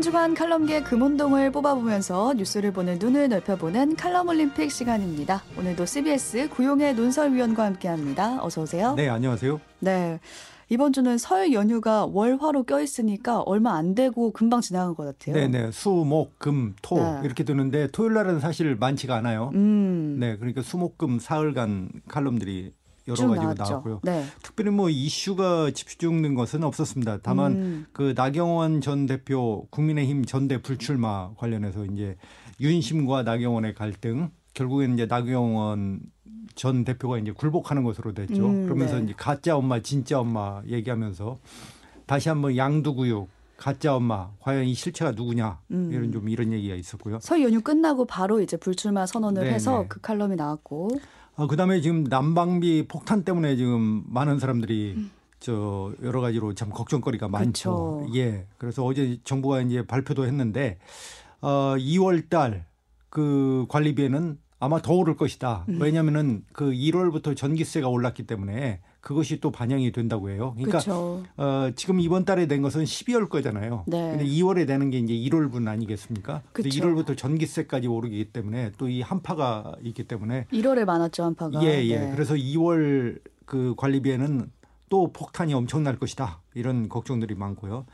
한 주간 칼럼계 금운동을 뽑아보면서 뉴스를 보는 눈을 넓혀보는 칼럼 올림픽 시간입니다. 오늘도 CBS 구용의 논설위원과 함께합니다. 어서 오세요. 네, 안녕하세요. 네. 이번 주는 설 연휴가 월화로 껴있으니까 얼마 안 되고 금방 지나간 것 같아요. 네, 네. 수, 목, 금, 토 네. 이렇게 되는데 토요일 날은 사실 많지가 않아요. 음. 네, 그러니까 수, 목, 금 사흘간 칼럼들이 여러 쭉 가지로 나왔죠. 나왔고요. 네. 특별히 뭐 이슈가 집중된 것은 없었습니다. 다만 음. 그 나경원 전 대표 국민의힘 전대 불출마 관련해서 이제 윤심과 나경원의 갈등 결국엔 이제 나경원 전 대표가 이제 굴복하는 것으로 됐죠. 음, 그러면서 네. 이제 가짜 엄마, 진짜 엄마 얘기하면서 다시 한번 양두구육, 가짜 엄마, 과연 이 실체가 누구냐 음. 이런 좀 이런 얘기가 있었고요. 설 연휴 끝나고 바로 이제 불출마 선언을 네, 해서 네. 그 칼럼이 나왔고. 아, 그다음에 지금 난방비 폭탄 때문에 지금 많은 사람들이 저 여러 가지로 참 걱정거리가 많죠. 그쵸. 예. 그래서 어제 정부가 이제 발표도 했는데 어 2월 달그 관리비에는 아마 더 오를 것이다. 음. 왜냐면은 그 1월부터 전기세가 올랐기 때문에 그것이 또 반영이 된다고 해요. 그러니까 그렇죠. 어 지금 이번 달에 된 것은 12월 거잖아요. 네. 근데 2월에 되는 게 이제 1월분 아니겠습니까? 그쵸. 1월부터 전기세까지 오르기 때문에 또 이 한파가 있기 때문에 1월에 많았죠 한파가. 예, 예. 네. 그래서 2월 그 관리비에는 또 폭탄이 엄청날 것이다. 이런 걱정들이 많고요.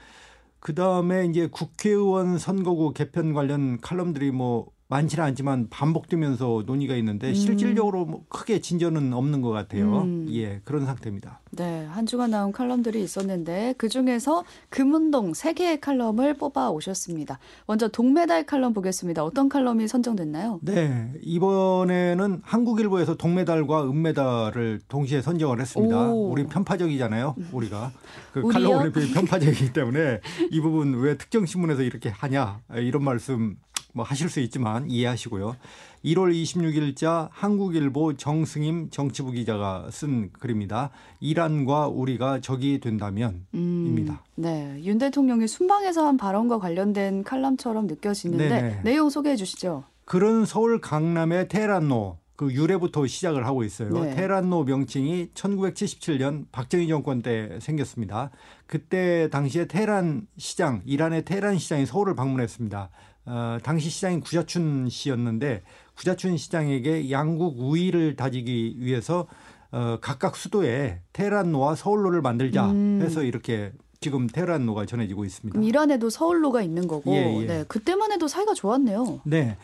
그 다음에 이제 국회의원 선거구 개편 관련 칼럼들이 뭐 많지는 않지만 반복되면서 논의가 있는데 음. 실질적으로 뭐 크게 진전은 없는 것 같아요. 음. 예, 그런 상태입니다. 네, 한 주간 나온 칼럼들이 있었는데 그 중에서 금운동 세 개의 칼럼을 뽑아 오셨습니다. 먼저 동메달 칼럼 보겠습니다. 어떤 칼럼이 선정됐나요? 네, 이번에는 한국일보에서 동메달과 은메달을 동시에 선정을 했습니다. 오. 우리 편파적이잖아요, 우리가. 그 우리요? 칼럼 올림픽이 편파적이기 때문에 이 부분 왜 특정 신문에서 이렇게 하냐 이런 말씀 뭐 하실 수 있지만 이해하시고요. 1월 26일자 한국일보 정승임 정치부 기자가 쓴 글입니다. 이란과 우리가 적이 된다면 음, 입니다. 네, 윤 대통령이 순방에서 한 발언과 관련된 칼럼처럼 느껴지는데 네네. 내용 소개해 주시죠. 글은 서울 강남의 테헤란로 그 유래부터 시작을 하고 있어요. 네. 테헤란로 명칭이 1977년 박정희 정권 때 생겼습니다. 그때 당시에 테헤란 시장, 이란의 테헤란 시장이 서울을 방문했습니다. 어, 당시 시장이 구자춘 씨였는데 구자춘 시장에게 양국 우위를 다지기 위해서 어, 각각 수도에 테헤란로와 서울로를 만들자 음. 해서 이렇게 지금 테헤란로가 전해지고 있습니다. 그럼 이란에도 서울로가 있는 거고, 예, 예. 네, 그때만 해도 사이가 좋았네요. 네.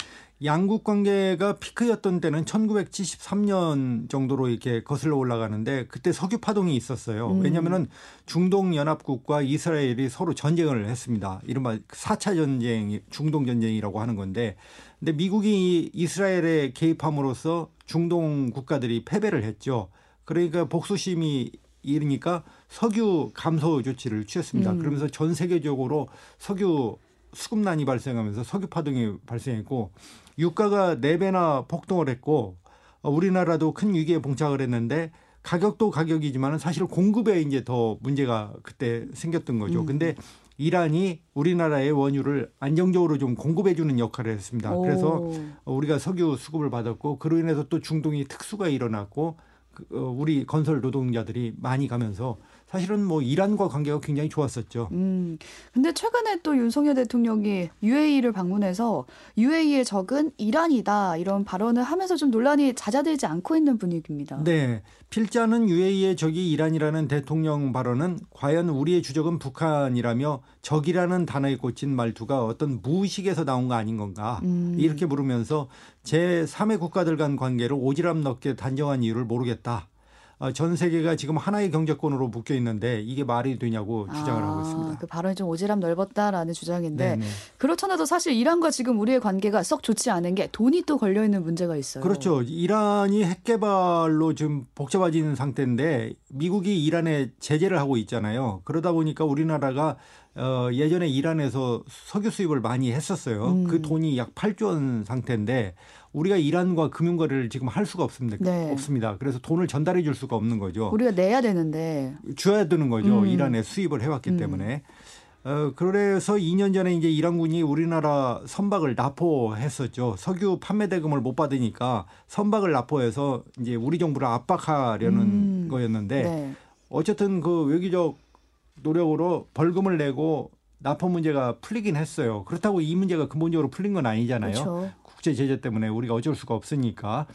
양국 관계가 피크였던 때는 1973년 정도로 이렇게 거슬러 올라가는데 그때 석유 파동이 있었어요. 음. 왜냐하면은 중동 연합국과 이스라엘이 서로 전쟁을 했습니다. 이른바 4차 전쟁이 중동 전쟁이라고 하는 건데 근데 미국이 이스라엘에 개입함으로써 중동 국가들이 패배를 했죠. 그러니까 복수심이 이르니까 석유 감소 조치를 취했습니다. 음. 그러면서 전 세계적으로 석유 수급난이 발생하면서 석유 파동이 발생했고 유가가 네배나 폭등을 했고 어, 우리나라도 큰 위기에 봉착을 했는데 가격도 가격이지만 사실 공급에 이제 더 문제가 그때 생겼던 거죠. 음. 근데 이란이 우리나라의 원유를 안정적으로 좀 공급해 주는 역할을 했습니다. 그래서 오. 우리가 석유 수급을 받았고 그로 인해서 또 중동이 특수가 일어났고 그, 어, 우리 건설 노동자들이 많이 가면서 사실은 뭐 이란과 관계가 굉장히 좋았었죠. 음, 근데 최근에 또 윤석열 대통령이 UAE를 방문해서 UAE의 적은 이란이다 이런 발언을 하면서 좀 논란이 잦아들지 않고 있는 분위기입니다. 네. 필자는 UAE의 적이 이란이라는 대통령 발언은 과연 우리의 주적은 북한이라며 적이라는 단어에 꽂힌 말투가 어떤 무의식에서 나온 거 아닌 건가. 음. 이렇게 물으면서 제3의 국가들 간 관계를 오지랖 넓게 단정한 이유를 모르겠다. 어, 전 세계가 지금 하나의 경제권으로 묶여 있는데 이게 말이 되냐고 주장을 하고 있습니다. 그 발언이 좀 오지랖 넓었다라는 주장인데 네, 네. 그렇잖아도 사실 이란과 지금 우리의 관계가 썩 좋지 않은 게 돈이 또 걸려 있는 문제가 있어요. 그렇죠. 이란이 핵 개발로 지금 복잡해진 상태인데 미국이 이란에 제재를 하고 있잖아요. 그러다 보니까 우리나라가 어, 예전에 이란에서 석유 수입을 많이 했었어요. 음. 그 돈이 약 8조 원 상태인데 우리가 이란과 금융 거래를 지금 할 수가 없습니다. 네. 없습니다. 그래서 돈을 전달해 줄 수가 없는 거죠. 우리가 내야 되는데 줘야 되는 거죠. 음. 이란에 수입을 해 왔기 음. 때문에. 어, 그래서 2년 전에 이제 이란군이 우리나라 선박을 납포했었죠. 석유 판매 대금을 못 받으니까 선박을 납포해서 이제 우리 정부를 압박하려는 음. 거였는데 네. 어쨌든 그 외교적 노력으로 벌금을 내고 납포 문제가 풀리긴 했어요. 그렇다고 이 문제가 근본적으로 풀린 건 아니잖아요. 그렇죠. 국제 제재 때문에 우리가 어쩔 수가 없으니까.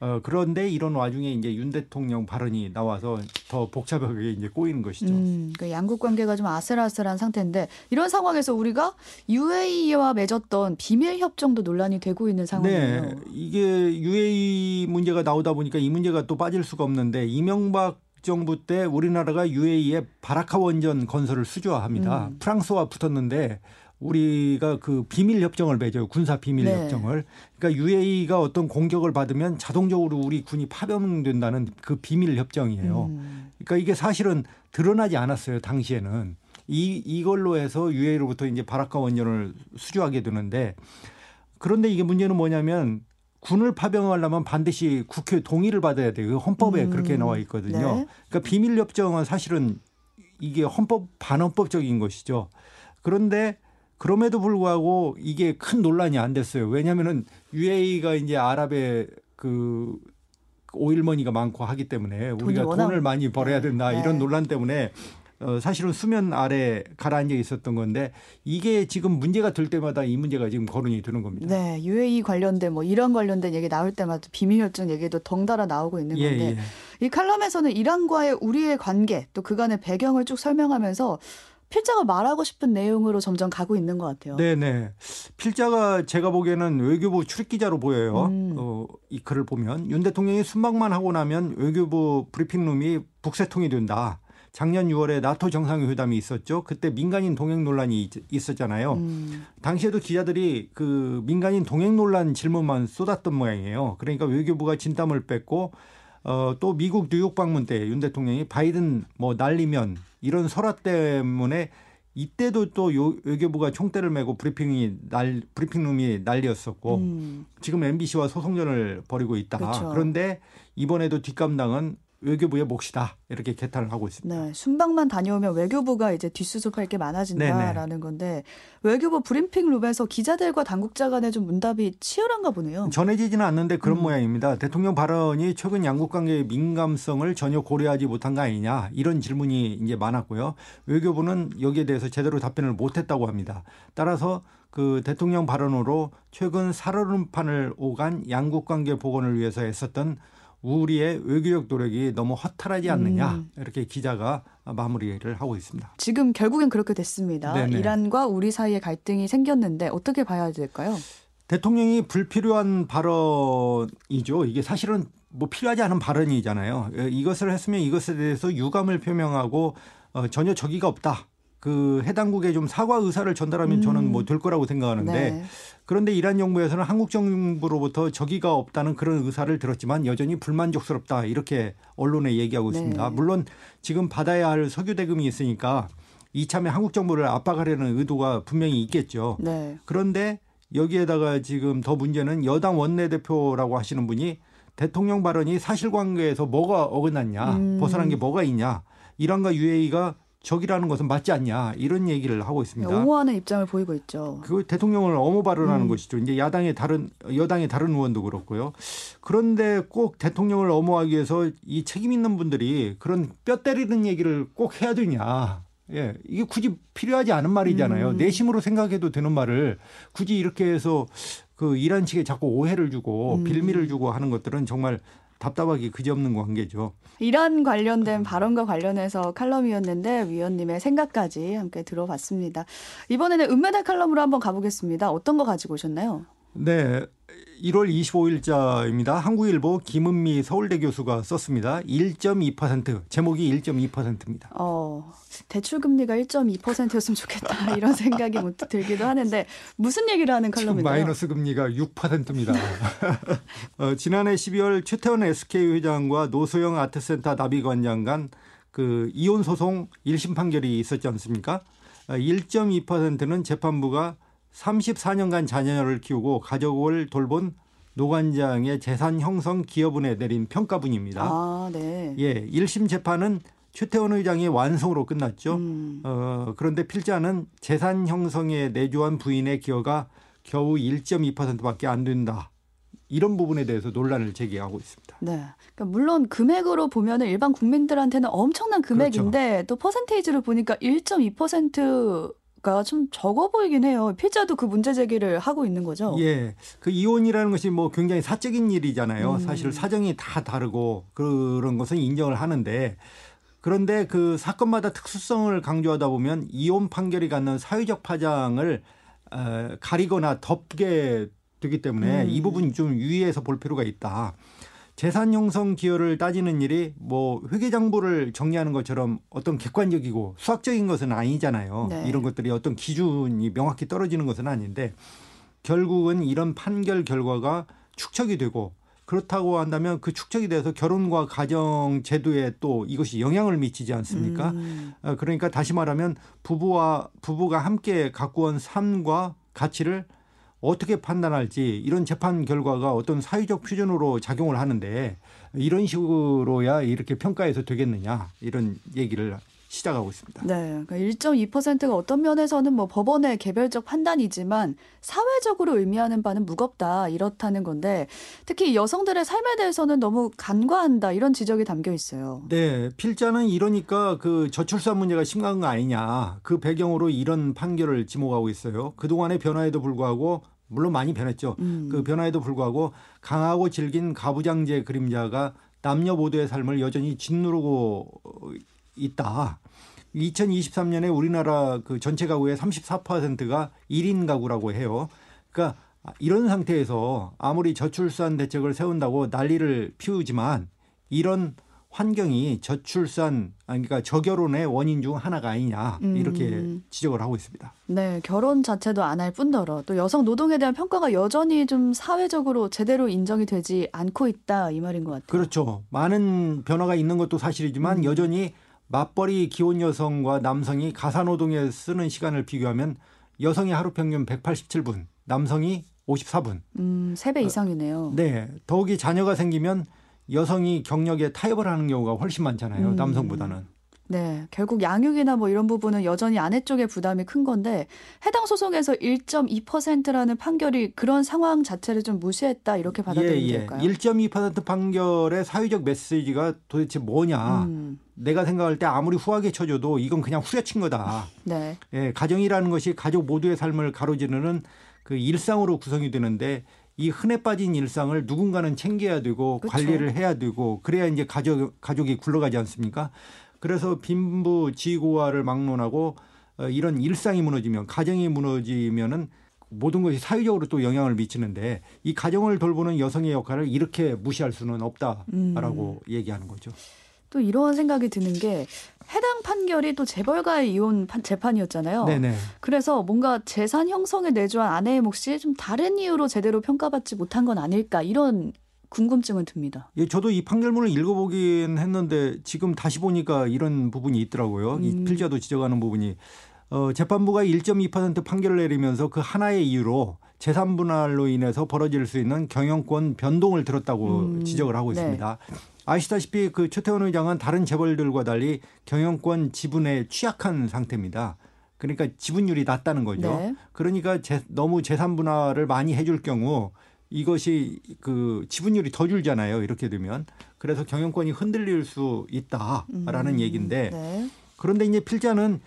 어, 그런데 이런 와중에 이제 윤 대통령 발언이 나와서 더 복잡하게 이제 꼬이는 것이죠. 음, 그 양국 관계가 좀 아슬아슬한 상태인데 이런 상황에서 우리가 UAE와 맺었던 비밀 협정도 논란이 되고 있는 상황이에요. 네, 이게 UAE 문제가 나오다 보니까 이 문제가 또 빠질 수가 없는데 이명박 정부 때 우리나라가 UAE에 바라카 원전 건설을 수주합니다. 음. 프랑스와 붙었는데 우리가 그 비밀 협정을 맺어요. 군사 비밀 네. 협정을. 그러니까 UAE가 어떤 공격을 받으면 자동적으로 우리 군이 파병된다는 그 비밀 협정이에요. 음, 그러니까 이게 사실은 드러나지 않았어요. 당시에는. 이 이걸로 해서 UAE로부터 이제 바라카 원전을 수주하게 되는데 그런데 이게 문제는 뭐냐면 군을 파병하려면 반드시 국회 동의를 받아야 돼요. 그 헌법에 음. 그렇게 나와 있거든요. 네. 그러니까 비밀 협정은 사실은 이게 헌법 반헌법적인 것이죠. 그런데 그럼에도 불구하고 이게 큰 논란이 안 됐어요. 왜냐하면은 UAE가 이제 아랍의 그 오일머니가 많고 하기 때문에 우리가 돈을 많이 벌어야 된다 네. 이런 논란 때문에 어, 사실은 수면 아래 가라앉아 있었던 건데 이게 지금 문제가 될 때마다 이 문제가 지금 거론이 되는 겁니다. 네, UAE 관련된 뭐 이런 관련된 얘기 나올 때마다 비밀 협정 얘기도 덩달아 나오고 있는 예, 건데 예. 이 칼럼에서는 이란과의 우리의 관계 또 그간의 배경을 쭉 설명하면서 필자가 말하고 싶은 내용으로 점점 가고 있는 것 같아요. 네네. 필자가 제가 보기에는 외교부 출입 기자로 보여요. 음. 어, 이 글을 보면 윤 대통령이 순방만 하고 나면 외교부 브리핑룸이 북새통이 된다. 작년 6월에 나토 정상회담이 있었죠. 그때 민간인 동행 논란이 있- 있었잖아요. 음, 당시에도 기자들이 그 민간인 동행 논란 질문만 쏟았던 모양이에요. 그러니까 외교부가 진땀을 뺐고 어, 또 미국 뉴욕 방문 때 윤 대통령이 바이든 뭐 날리면 이런 설화 때문에 이때도 또 요- 외교부가 총대를 메고 브리핑이 날 브리핑룸이 난리였었고 음, 지금 MBC와 소송전을 벌이고 있다. 그렇죠. 그런데 이번에도 뒷감당은 외교부의 몫이다. 이렇게 개탄을 하고 있습니다. 네, 순방만 다녀오면 외교부가 이제 뒷수습할 게 많아진다라는 건데 외교부 브리핑 룸에서 기자들과 당국자 간의 좀 문답이 치열한가 보네요. 전해지지는 않는데 그런 음. 모양입니다. 대통령 발언이 최근 양국 관계의 민감성을 전혀 고려하지 못한 거 아니냐 이런 질문이 이제 많았고요. 외교부는 여기에 대해서 제대로 답변을 못했다고 합니다. 따라서 그 대통령 발언으로 최근 살얼음판을 오간 양국 관계 복원을 위해서 애썼던 우리의 외교적 노력이 너무 허탈하지 않느냐 음. 이렇게 기자가 마무리를 하고 있습니다. 지금 결국엔 그렇게 됐습니다. 네네. 이란과 우리 사이에 갈등이 생겼는데 어떻게 봐야 될까요? 대통령이 불필요한 발언이죠. 이게 사실은 뭐 필요하지 않은 발언이잖아요. 예, 이것을 했으면 이것에 대해서 유감을 표명하고 어, 전혀 적의가 없다. 그 해당국에 좀 사과 의사를 전달하면 저는 음. 뭐될 거라고 생각하는데 네. 그런데 이란 정부에서는 한국 정부로부터 적의가 없다는 그런 의사를 들었지만 여전히 불만족스럽다 이렇게 언론에 얘기하고 네. 있습니다. 물론 지금 받아야 할 석유 대금이 있으니까 이참에 한국 정부를 압박하려는 의도가 분명히 있겠죠. 네. 그런데 여기에다가 지금 더 문제는 여당 원내대표라고 하시는 분이 대통령 발언이 사실관계에서 뭐가 어긋났냐, 음. 벗어난 게 뭐가 있냐, 이란과 UAE가 적이라는 것은 맞지 않냐 이런 얘기를 하고 있습니다. 옹호하는 입장을 보이고 있죠. 그 대통령을 엄호 발언하는 음. 것이죠. 이제 야당의 다른 여당의 다른 의원도 그렇고요. 그런데 꼭 대통령을 엄호하기 위해서 이 책임 있는 분들이 그런 뼈 때리는 얘기를 꼭 해야 되냐? 예, 이게 굳이 필요하지 않은 말이잖아요. 음. 내심으로 생각해도 되는 말을 굳이 이렇게 해서 그 이란 측에 자꾸 오해를 주고 음. 빌미를 주고 하는 것들은 정말 답답하기 그지없는 관계죠. 이란 관련된 발언과 관련해서 칼럼이었는데 위원님의 생각까지 함께 들어봤습니다. 이번에는 은메달 칼럼으로 한번 가보겠습니다. 어떤 거 가지고 오셨나요? 네. 1월 25일자입니다. 한국일보 김은미 서울대 교수가 썼습니다. 1.2% 제목이 1.2%입니다. 어, 대출 금리가 1.2%였으면 좋겠다 이런 생각이 문득 들기도 하는데 무슨 얘기를 하는 칼럼인가요? 마이너스 금리가 6%입니다. 어, 지난해 12월 최태원 SK 회장과 노소영 아트센터 나비관장 간 그 이혼 소송 1심 판결이 있었지 않습니까? 1.2%는 재판부가 34년간 자녀를 키우고 가족을 돌본 노관장의 재산 형성 기여분에 내린 평가분입니다. 아, 네. 예, 1심 재판은 최태원 의장의 완성으로 끝났죠. 음, 어, 그런데 필자는 재산 형성에 내조한 부인의 기여가 겨우 1.2%밖에 안 된다. 이런 부분에 대해서 논란을 제기하고 있습니다. 네. 그러니까 물론 금액으로 보면은 일반 국민들한테는 엄청난 금액인데 그렇죠. 또 퍼센테이지로 보니까 1.2% 수가 좀 적어 보이긴 해요. 피자도 그 문제 제기를 하고 있는 거죠. 예. 그 이혼이라는 것이 뭐 굉장히 사적인 일이잖아요. 음. 사실 사정이 다 다르고 그런 것은 인정을 하는데 그런데 그 사건마다 특수성을 강조하다 보면 이혼 판결이 갖는 사회적 파장을 어, 가리거나 덮게 되기 때문에 음. 이 부분 좀 유의해서 볼 필요가 있다. 재산 형성 기여를 따지는 일이 뭐 회계 장부를 정리하는 것처럼 어떤 객관적이고 수학적인 것은 아니잖아요. 네. 이런 것들이 어떤 기준이 명확히 떨어지는 것은 아닌데 결국은 이런 판결 결과가 축척이 되고 그렇다고 한다면 그 축척이 돼서 결혼과 가정 제도에 또 이것이 영향을 미치지 않습니까? 음. 어, 그러니까 다시 말하면 부부와 부부가 함께 갖고 온 삶과 가치를 어떻게 판단할지 이런 재판 결과가 어떤 사회적 표준으로 작용을 하는데 이런 식으로야 이렇게 평가해서 되겠느냐 이런 얘기를 시작하고 있습니다. 네, 그러니까 1.2%가 어떤 면에서는 뭐 법원의 개별적 판단이지만 사회적으로 의미하는 바는 무겁다 이렇다는 건데 특히 여성들의 삶에 대해서는 너무 간과한다 이런 지적이 담겨 있어요. 네, 필자는 이러니까 그 저출산 문제가 심각한 거 아니냐 그 배경으로 이런 판결을 지목하고 있어요. 그 동안의 변화에도 불구하고 물론 많이 변했죠. 음. 그 변화에도 불구하고 강하고 질긴 가부장제 그림자가 남녀 모두의 삶을 여전히 짓누르고 있다. 2023년에 우리나라 그 전체 가구의 34%가 1인 가구라고 해요. 그러니까 이런 상태에서 아무리 저출산 대책을 세운다고 난리를 피우지만 이런 환경이 저출산 그러니까 저결혼의 원인 중 하나가 아니냐 이렇게 음. 지적을 하고 있습니다. 네, 결혼 자체도 안 할 뿐더러 또 여성 노동에 대한 평가가 여전히 좀 사회적으로 제대로 인정이 되지 않고 있다 이 말인 것 같아요. 그렇죠. 많은 변화가 있는 것도 사실이지만 음. 여전히 맞벌이 기혼 여성과 남성이 가사 노동에 쓰는 시간을 비교하면 여성이 하루 평균 187분, 남성이 54분. 음, 3배 이상이네요. 네, 더욱이 자녀가 생기면 여성이 경력에 타협을 하는 경우가 훨씬 많잖아요. 음. 남성보다는. 네, 결국 양육이나 뭐 이런 부분은 여전히 아내 쪽의 부담이 큰 건데 해당 소송에서 1.2%라는 판결이 그런 상황 자체를 좀 무시했다 이렇게 받아들이면 예, 예. 될까요? 1.2% 판결의 사회적 메시지가 도대체 뭐냐? 음, 내가 생각할 때 아무리 후하게 쳐줘도 이건 그냥 후려친 거다. 네, 예, 가정이라는 것이 가족 모두의 삶을 가로지르는 그 일상으로 구성이 되는데 이 흔해 빠진 일상을 누군가는 챙겨야 되고 그쵸. 관리를 해야 되고 그래야 이제 가족 가족이 굴러가지 않습니까? 그래서 빈부 지고화를 막론하고 어, 이런 일상이 무너지면 가정이 무너지면은 모든 것이 사회적으로 또 영향을 미치는데 이 가정을 돌보는 여성의 역할을 이렇게 무시할 수는 없다라고 얘기하는 거죠. 또 이런 생각이 드는 게 해당 판결이 또 재벌가의 이혼 판- 재판이었잖아요. 네네. 그래서 뭔가 재산 형성에 내조한 아내의 몫이 좀 다른 이유로 제대로 평가받지 못한 건 아닐까 이런 궁금증은 듭니다. 예, 저도 이 판결문을 읽어보긴 했는데 지금 다시 보니까 이런 부분이 있더라고요. 이 음. 필자도 지적하는 부분이 어, 재판부가 1.2% 판결을 내리면서 그 하나의 이유로 재산 분할로 인해서 벌어질 수 있는 경영권 변동을 들었다고 음, 지적을 하고 네. 있습니다. 아시다시피 그 최태원 의장은 다른 재벌들과 달리 경영권 지분에 취약한 상태입니다. 그러니까 지분율이 낮다는 거죠. 네. 그러니까 재- 너무 재산 분할을 많이 해줄 경우 이것이 그 지분율이 더 줄잖아요. 이렇게 되면 그래서 경영권이 흔들릴 수 있다라는 음, 얘기인데 네. 그런데 이제 필자는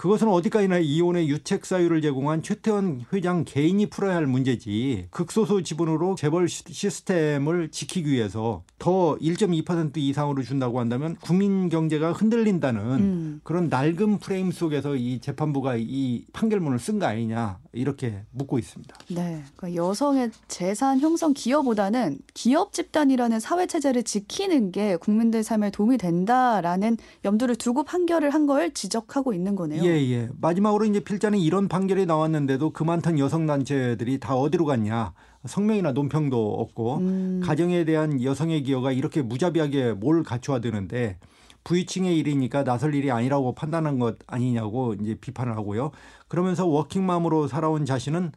그것은 어디까지나 이혼의 유책 사유를 제공한 최태원 회장 개인이 풀어야 할 문제지 극소수 지분으로 재벌 시- 시스템을 지키기 위해서 더 1.2% 이상으로 준다고 한다면 국민 경제가 흔들린다는 음. 그런 낡은 프레임 속에서 이 재판부가 이 판결문을 쓴 거 아니냐 이렇게 묻고 있습니다. 네. 그러니까 여성의 재산 형성 기여보다는 기업 집단이라는 사회 체제를 지키는 게 국민들 삶에 도움이 된다라는 염두를 두고 판결을 한 걸 지적하고 있는 거네요. 예, 예. 마지막으로 이제 필자는 이런 판결이 나왔는데도 그 많던 여성 단체들이 다 어디로 갔냐? 성명이나 논평도 없고 음. 가정에 대한 여성의 기여가 이렇게 무자비하게 뭘 갖춰야 되는데 부위층의 일이니까 나설 일이 아니라고 판단한 것 아니냐고 이제 비판을 하고요. 그러면서 워킹맘으로 살아온 자신은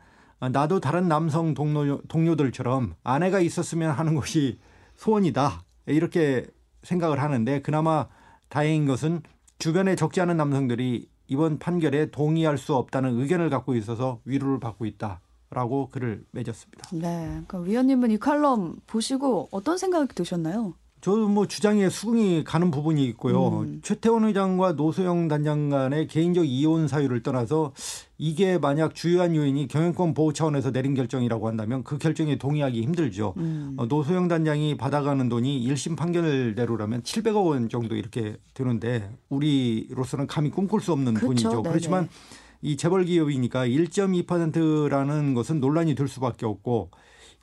나도 다른 남성 동료, 동료들처럼 아내가 있었으면 하는 것이 소원이다. 이렇게 생각을 하는데 그나마 다행인 것은 주변에 적지 않은 남성들이 이번 판결에 동의할 수 없다는 의견을 갖고 있어서 위로를 받고 있다 라고 글을 맺었습니다. 네. 그러니까 위원님은 이 칼럼 보시고 어떤 생각이 드셨나요? 저도 뭐 주장에 수긍이 가는 부분이 있고요. 음. 최태원 의장과 노소영 단장 간의 개인적 이혼 사유를 떠나서 이게 만약 주요한 요인이 경영권 보호 차원에서 내린 결정이라고 한다면 그 결정에 동의하기 힘들죠. 음. 어, 노소영 단장이 받아가는 돈이 1심 판결대로라면 700억 원 정도 이렇게 되는데 우리로서는 감히 꿈꿀 수 없는 그렇죠. 돈이죠. 그렇지만 이 재벌 기업이니까 1.2%라는 것은 논란이 될 수밖에 없고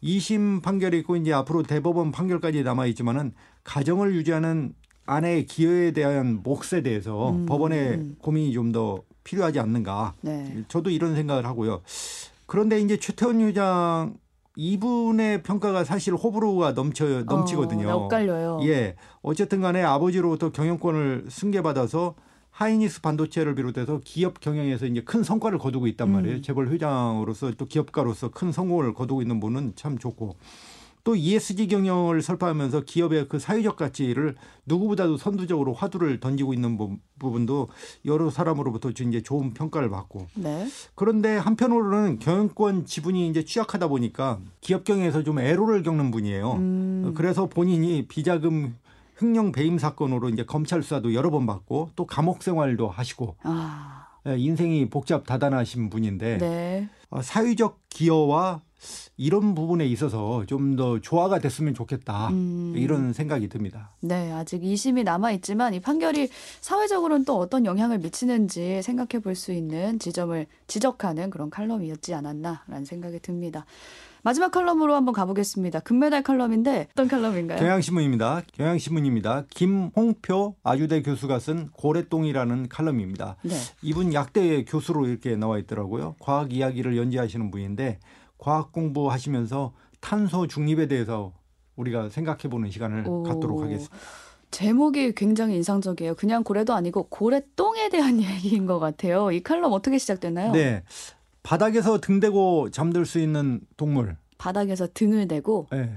2심 판결이 있고 이제 앞으로 대법원 판결까지 남아 있지만은 가정을 유지하는 아내의 기여에 대한 몫에 대해서 음, 법원의 음. 고민이 좀 더 필요하지 않는가. 네. 저도 이런 생각을 하고요. 그런데 이제 최태원 회장 이분의 평가가 사실 호불호가 넘쳐 넘치거든요. 어, 엇갈려요. 예. 어쨌든 간에 아버지로부터 경영권을 승계받아서 하이니스 반도체를 비롯해서 기업 경영에서 이제 큰 성과를 거두고 있단 말이에요. 음. 재벌 회장으로서 또 기업가로서 큰 성공을 거두고 있는 분은 참 좋고 또 ESG 경영을 설파하면서 기업의 그 사회적 가치를 누구보다도 선두적으로 화두를 던지고 있는 부- 부분도 여러 사람으로부터 이제 좋은 평가를 받고 네. 그런데 한편으로는 경영권 지분이 이제 취약하다 보니까 기업 경영에서 좀 애로를 겪는 분이에요. 음. 그래서 본인이 비자금 횡령 배임 사건으로 이제 검찰 수사도 여러 번 받고 또 감옥 생활도 하시고 아. 예, 인생이 복잡 다단하신 분인데 네. 어, 사회적 기여와 이런 부분에 있어서 좀 더 조화가 됐으면 좋겠다 음. 이런 생각이 듭니다. 네, 아직 2심이 남아 있지만 이 판결이 사회적으로는 또 어떤 영향을 미치는지 생각해 볼 수 있는 지점을 지적하는 그런 칼럼이었지 않았나라는 생각이 듭니다. 마지막 칼럼으로 한번 가보겠습니다. 금메달 칼럼인데 어떤 칼럼인가요? 경향신문입니다. 경향신문입니다. 김홍표 아주대 교수가 쓴 고래똥이라는 칼럼입니다. 네. 이분 약대 교수로 이렇게 나와 있더라고요. 과학 이야기를 연재하시는 분인데 과학 공부하시면서 탄소 중립에 대해서 우리가 생각해 보는 시간을 오. 갖도록 하겠습니다. 제목이 굉장히 인상적이에요. 그냥 고래도 아니고 고래똥에 대한 얘기인 것 같아요. 이 칼럼 어떻게 시작됐나요? 네. 바닥에서 등 대고 잠들 수 있는 동물. 바닥에서 등을 대고 예.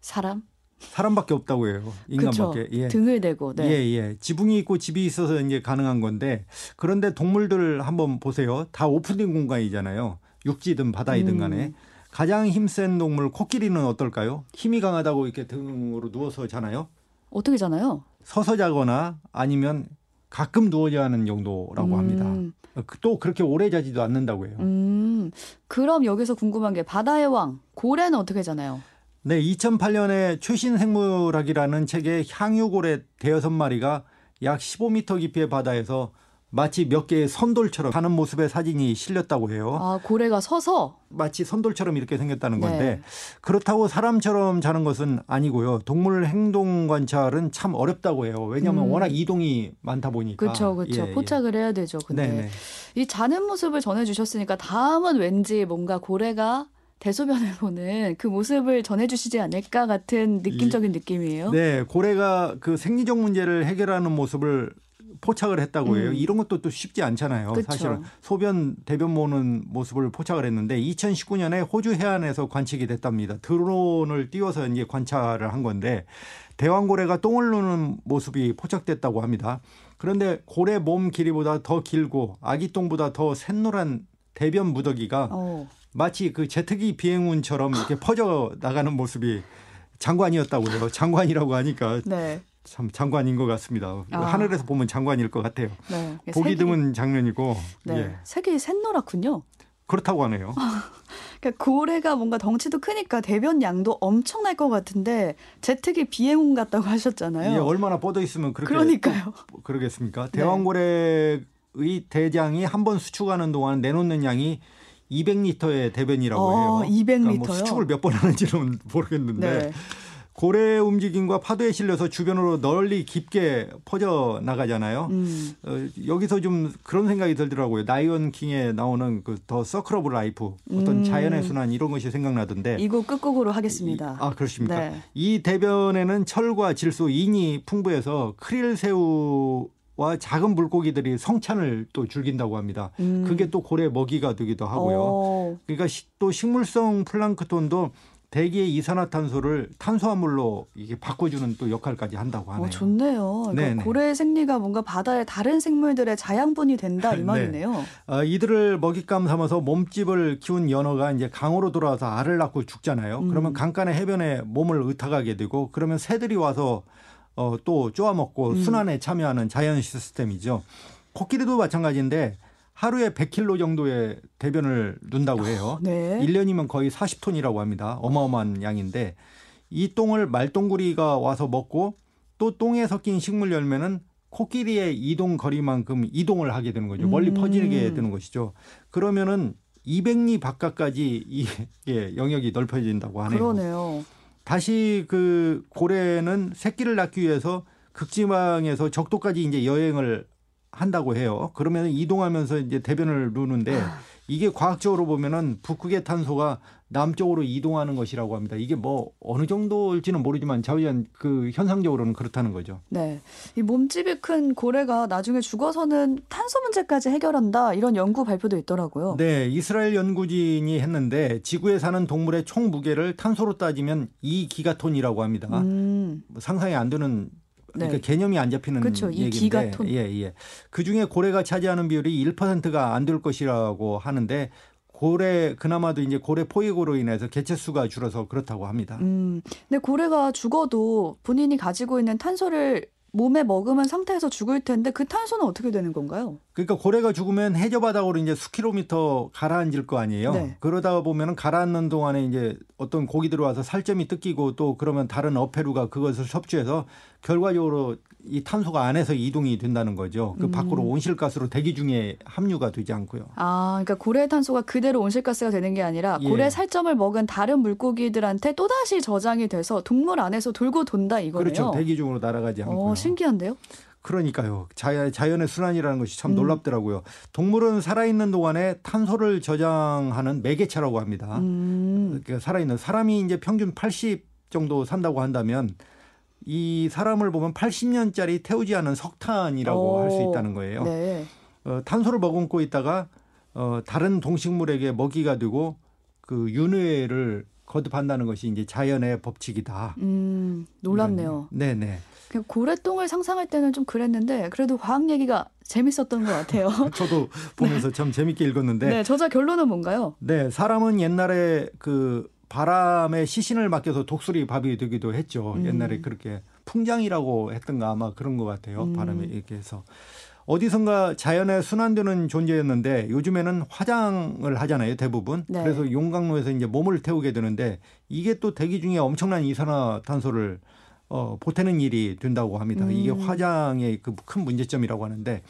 사람 사람밖에 없다고 해요. 인간밖에. 예. 등을 대고 네. 예, 예. 지붕이 있고 집이 있어서 이제 가능한 건데 그런데 동물들 한번 보세요. 다 오픈된 공간이잖아요. 육지든 바다이든 음. 간에. 가장 힘센 동물 코끼리는 어떨까요? 힘이 강하다고 이렇게 등으로 누워서 자나요? 어떻게 자나요? 서서 자거나 아니면 가끔 누워 자는 정도라고 합니다. 음, 그- 또 그렇게 오래 자지도 않는다고 해요. 음, 그럼 여기서 궁금한 게 바다의 왕 고래는 어떻게 자나요? 네, 2008년에 최신 생물학이라는 책에 향유고래 대여섯 마리가 약 15m 깊이의 바다에서 마치 몇 개의 선돌처럼 가는 모습의 사진이 실렸다고 해요. 아 고래가 서서 마치 선돌처럼 이렇게 생겼다는 네. 건데 그렇다고 사람처럼 자는 것은 아니고요. 동물 행동 관찰은 참 어렵다고 해요. 왜냐하면 음. 워낙 이동이 많다 보니까. 그렇죠, 그렇죠. 예, 예. 포착을 해야 되죠. 근데 네네. 이 자는 모습을 전해주셨으니까 다음은 왠지 뭔가 고래가 대소변을 보는 그 모습을 전해주시지 않을까 같은 느낌적인 느낌이에요. 네, 고래가 그 생리적 문제를 해결하는 모습을 포착을 했다고 해요. 음. 이런 것도 또 쉽지 않잖아요. 그쵸. 사실은 소변 대변 모는 모습을 포착을 했는데 2019년에 호주 해안에서 관측이 됐답니다. 드론을 띄워서 이제 관찰을 한 건데 대왕고래가 똥을 누는 모습이 포착됐다고 합니다. 그런데 고래 몸 길이보다 더 길고 아기 똥보다 더 샛노란 대변 무더기가 어, 마치 그 제트기 비행운처럼 이렇게 퍼져 나가는 모습이 장관이었다고 해요. 장관이라고 하니까 네, 참 장관인 것 같습니다. 아. 하늘에서 보면 장관일 것 같아요. 네. 보기 색이- 드문 장면이고 네, 예. 색이 샛노랗군요. 그렇다고 하네요. 그러니까 고래가 뭔가 덩치도 크니까 대변 양도 엄청날 것 같은데 제트기 비행운 같다고 하셨잖아요. 예, 얼마나 뻗어 있으면 그렇게 그러니까요. 또 그러겠습니까? 네. 대왕고래의 대장이 한 번 수축하는 동안 내놓는 양이 200리터의 대변이라고 어, 해요. 200 그러니까 뭐? 수축을 몇 번 하는지는 모르겠는데 네. 고래의 움직임과 파도에 실려서 주변으로 널리 깊게 퍼져 나가잖아요. 음, 어, 여기서 좀 그런 생각이 들더라고요. 라이언 킹에 나오는 그 the circle of life 어떤 음. 자연의 순환 이런 것이 생각나던데. 이곡 끝곡으로 하겠습니다. 아 그렇습니까? 네. 이 대변에는 철과 질소, 인이 풍부해서 크릴 새우 와 작은 물고기들이 성찬을 또 즐긴다고 합니다. 음. 그게 또 고래 먹이가 되기도 하고요. 어, 그러니까 시- 또 식물성 플랑크톤도 대기의 이산화탄소를 탄수화물로 이게 바꿔주는 또 역할까지 한다고 하네요. 어, 좋네요. 그러니까. 고래 생리가 뭔가 바다의 다른 생물들의 자양분이 된다 이 네. 말이네요. 어, 이들을 먹잇감 삼아서 몸집을 키운 연어가 이제 강으로 돌아와서 알을 낳고 죽잖아요. 음. 그러면 강간의 해변에 몸을 의탁하게 되고 그러면 새들이 와서 어, 또 쪼아먹고 음. 순환에 참여하는 자연 시스템이죠. 코끼리도 마찬가지인데 하루에 100kg 정도의 대변을 둔다고 해요. 네. 1년이면 거의 40톤이라고 합니다. 어마어마한 양인데 이 똥을 말똥구리가 와서 먹고 또 똥에 섞인 식물 열매는 코끼리의 이동 거리만큼 이동을 하게 되는 거죠. 멀리 음. 퍼지게 되는 것이죠. 그러면은 200리 바깥까지 이 예, 영역이 넓혀진다고 하네요. 그러네요. 다시 그 고래는 새끼를 낳기 위해서 극지방에서 적도까지 이제 여행을 한다고 해요. 그러면 이동하면서 이제 대변을 누는데 아. 이게 과학적으로 보면은 북극의 탄소가 남쪽으로 이동하는 것이라고 합니다. 이게 뭐 어느 정도일지는 모르지만 자연 그 현상적으로는 그렇다는 거죠. 네. 이 몸집이 큰 고래가 나중에 죽어서는 탄소 문제까지 해결한다 이런 연구 발표도 있더라고요. 네, 이스라엘 연구진이 했는데 지구에 사는 동물의 총 무게를 탄소로 따지면 2기가톤이라고 합니다. 음. 뭐 상상이 안 되는 그러니까 네. 개념이 안 잡히는 이 얘기인데 기가톤. 예, 예. 그중에 고래가 차지하는 비율이 1%가 안 될 것이라고 하는데 고래 그나마도 이제 고래 포획으로 인해서 개체 수가 줄어서 그렇다고 합니다. 음. 근데 고래가 죽어도 본인이 가지고 있는 탄소를 몸에 머금은 상태에서 죽을 텐데 그 탄소는 어떻게 되는 건가요? 그러니까 고래가 죽으면 해저 바닥으로 이제 수킬로미터 가라앉을 거 아니에요. 네. 그러다 보면은 가라앉는 동안에 이제 어떤 고기 들어와서 살점이 뜯기고 또 그러면 다른 어패류가 그것을 섭취해서 결과적으로 이 탄소가 안에서 이동이 된다는 거죠. 그 음. 밖으로 온실가스로 대기 중에 함유가 되지 않고요. 아, 그러니까 고래 탄소가 그대로 온실가스가 되는 게 아니라 예. 고래 살점을 먹은 다른 물고기들한테 또 다시 저장이 돼서 동물 안에서 돌고 돈다 이거네요. 그렇죠. 대기 중으로 날아가지 않고요. 어, 신기한데요? 그러니까요. 자, 자연의 순환이라는 것이 참 음. 놀랍더라고요. 동물은 살아있는 동안에 탄소를 저장하는 매개체라고 합니다. 음. 그러니까 살아있는 사람이 이제 평균 80 정도 산다고 한다면 이 사람을 보면 80년짜리 태우지 않은 석탄이라고 오. 할수 있다는 거예요. 네. 어, 탄소를 머금고 있다가 어, 다른 동식물에게 먹이가 되고 그 윤회를 거듭한다는 것이 이제 자연의 법칙이다. 음, 놀랍네요. 이런- 네네. 그냥 고래똥을 상상할 때는 좀 그랬는데 그래도 과학 얘기가 재밌었던 것 같아요. 저도 보면서 참 재밌게 읽었는데 네, 저자 결론은 뭔가요? 네, 사람은 옛날에 그 바람에 시신을 맡겨서 독수리 밥이 되기도 했죠. 음. 옛날에 그렇게 풍장이라고 했던가 아마 그런 것 같아요. 음. 바람에 이렇게 해서 어디선가 자연에 순환되는 존재였는데 요즘에는 화장을 하잖아요, 대부분. 네. 그래서 용광로에서 이제 몸을 태우게 되는데 이게 또 대기 중에 엄청난 이산화탄소를 어, 보태는 일이 된다고 합니다. 이게 음. 화장의 그 큰 문제점이라고 하는데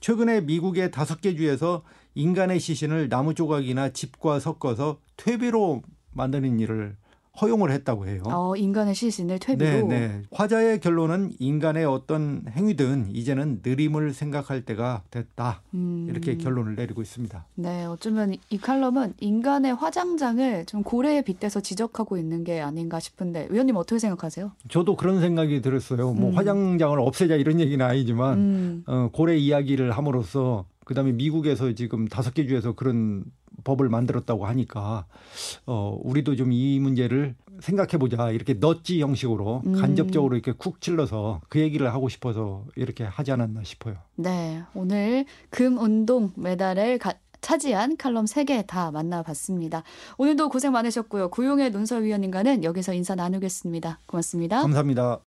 최근에 미국의 다섯 개 주에서 인간의 시신을 나무 조각이나 집과 섞어서 퇴비로 만드는 일을 허용을 했다고 해요. 어, 인간의 시신을 네, 퇴비로. 네. 화자의 결론은 인간의 어떤 행위든 이제는 느림을 생각할 때가 됐다. 음. 이렇게 결론을 내리고 있습니다. 네, 어쩌면 이 칼럼은 인간의 화장장을 좀 고래에 빗대서 지적하고 있는 게 아닌가 싶은데 위원님 어떻게 생각하세요? 저도 그런 생각이 들었어요. 뭐 음. 화장장을 없애자 이런 얘기는 아니지만 음. 어, 고래 이야기를 함으로써 그다음에 미국에서 지금 다섯 개 주에서 그런 법을 만들었다고 하니까 어, 우리도 좀 이 문제를 생각해 보자 이렇게 넛지 형식으로 음. 간접적으로 이렇게 쿡 찔러서 그 얘기를 하고 싶어서 이렇게 하지 않았나 싶어요. 네, 오늘 금 운동 메달을 가- 차지한 칼럼 3개 다 만나봤습니다. 오늘도 고생 많으셨고요. 구용의 논설위원님과는 여기서 인사 나누겠습니다. 고맙습니다. 감사합니다.